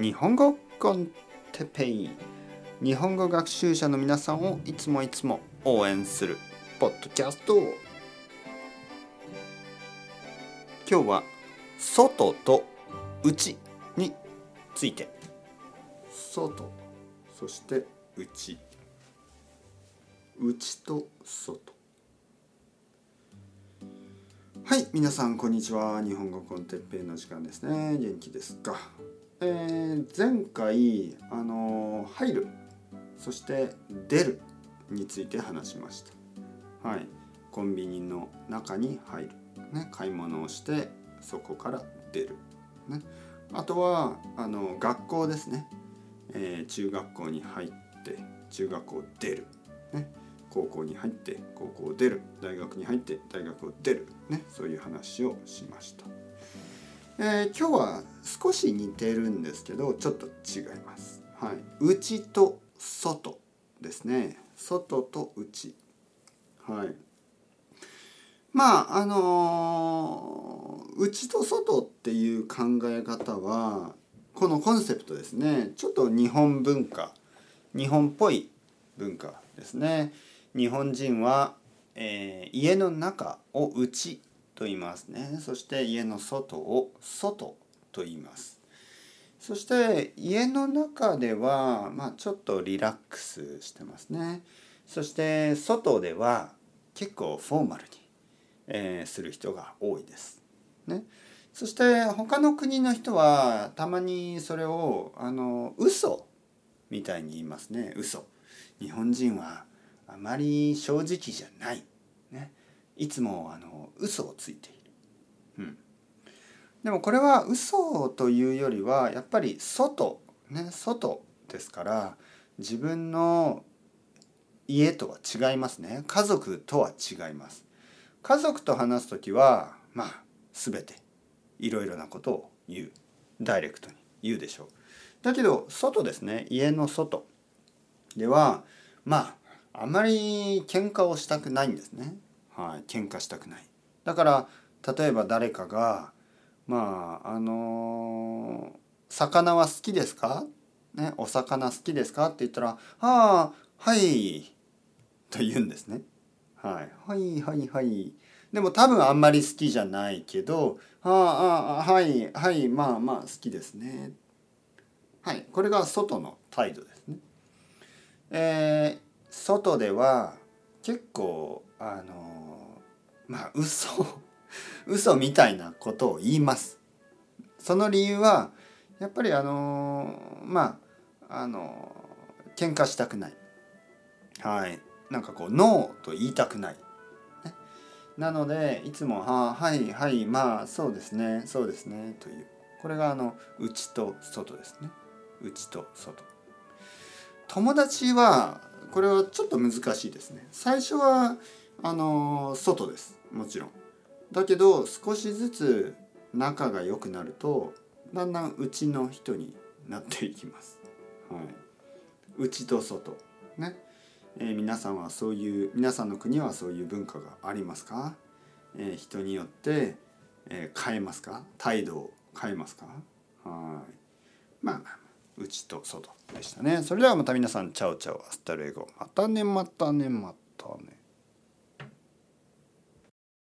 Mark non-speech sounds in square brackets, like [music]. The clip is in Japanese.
日本語コンテペイ日本語学習者の皆さんをいつもいつも応援するポッドキャスト。今日は外と内について。外。そして内。内と外。はい皆さんこんにちは。日本語コンテッペイの時間ですね。元気ですか？えー、前回あのー、入る。そして出るについて話しました。はい。コンビニの中に入る、ね、買い物をしてそこから出る、ね、あとはあの学校ですね、えー、中学校に入って中学校出る、ね、高校に入って高校出る。大学に入って大学を出る、ね、そういう話をしました、えー、今日は少し似てるんですけどちょっと違います、はい、内と外ですね。外と内。はい。まああのー、内と外っていう考え方はこのコンセプトですね。ちょっと日本文化日本っぽい文化ですね。日本人は、えー、家の中を内と言いますね。そして家の外を外。と言います。そして家の中では、まあ、ちょっとリラックスしてますね。そして外では結構フォーマルに、えー、する人が多いです。ね、そして他の国の人はたまにそれをあの嘘みたいに言いますね。嘘。日本人はあまり正直じゃない、ね、いつもあの嘘をついている。でもこれは嘘というよりはやっぱり外ね外ですから自分の家とは違いますね。家族とは違います。家族と話す時はまあ全ていろいろなことを言う。ダイレクトに言うでしょう。だけど外ですね。家の外ではまああまり喧嘩をしたくないんですね。はい喧嘩したくない。だから例えば誰かがまああの、魚は好きですか?」ね「お魚好きですか?」って言ったら「ああはい」と言うんですね。はい、はいはいはいでも多分あんまり好きじゃないけど「あああはいはいまあまあ好きですね」はいこれが外の態度ですね。えー、外では結構あのまあ嘘 [laughs] 嘘みたいなことを言います。その理由はやっぱりあのまああの喧嘩したくない。はい。なんかこうノーと言いたくない。ね、なのでいつもははいはいまあそうですねそうですねというこれがあの内と外ですね。内と外。友達はこれはちょっと難しいですね。最初はあの外ですもちろん。だけど少しずつ仲が良くなるとだんだん内の人になっていきます。はい、内と外。ね、えー、皆さんはそういう皆さんの国はそういう文化がありますか、えー、人によって、えー、変えますか？態度を変えますか？はい。まあまあ内と外でしたね。それではまた皆さん Ciao ciao。 Hasta luego。またねまたねまたね。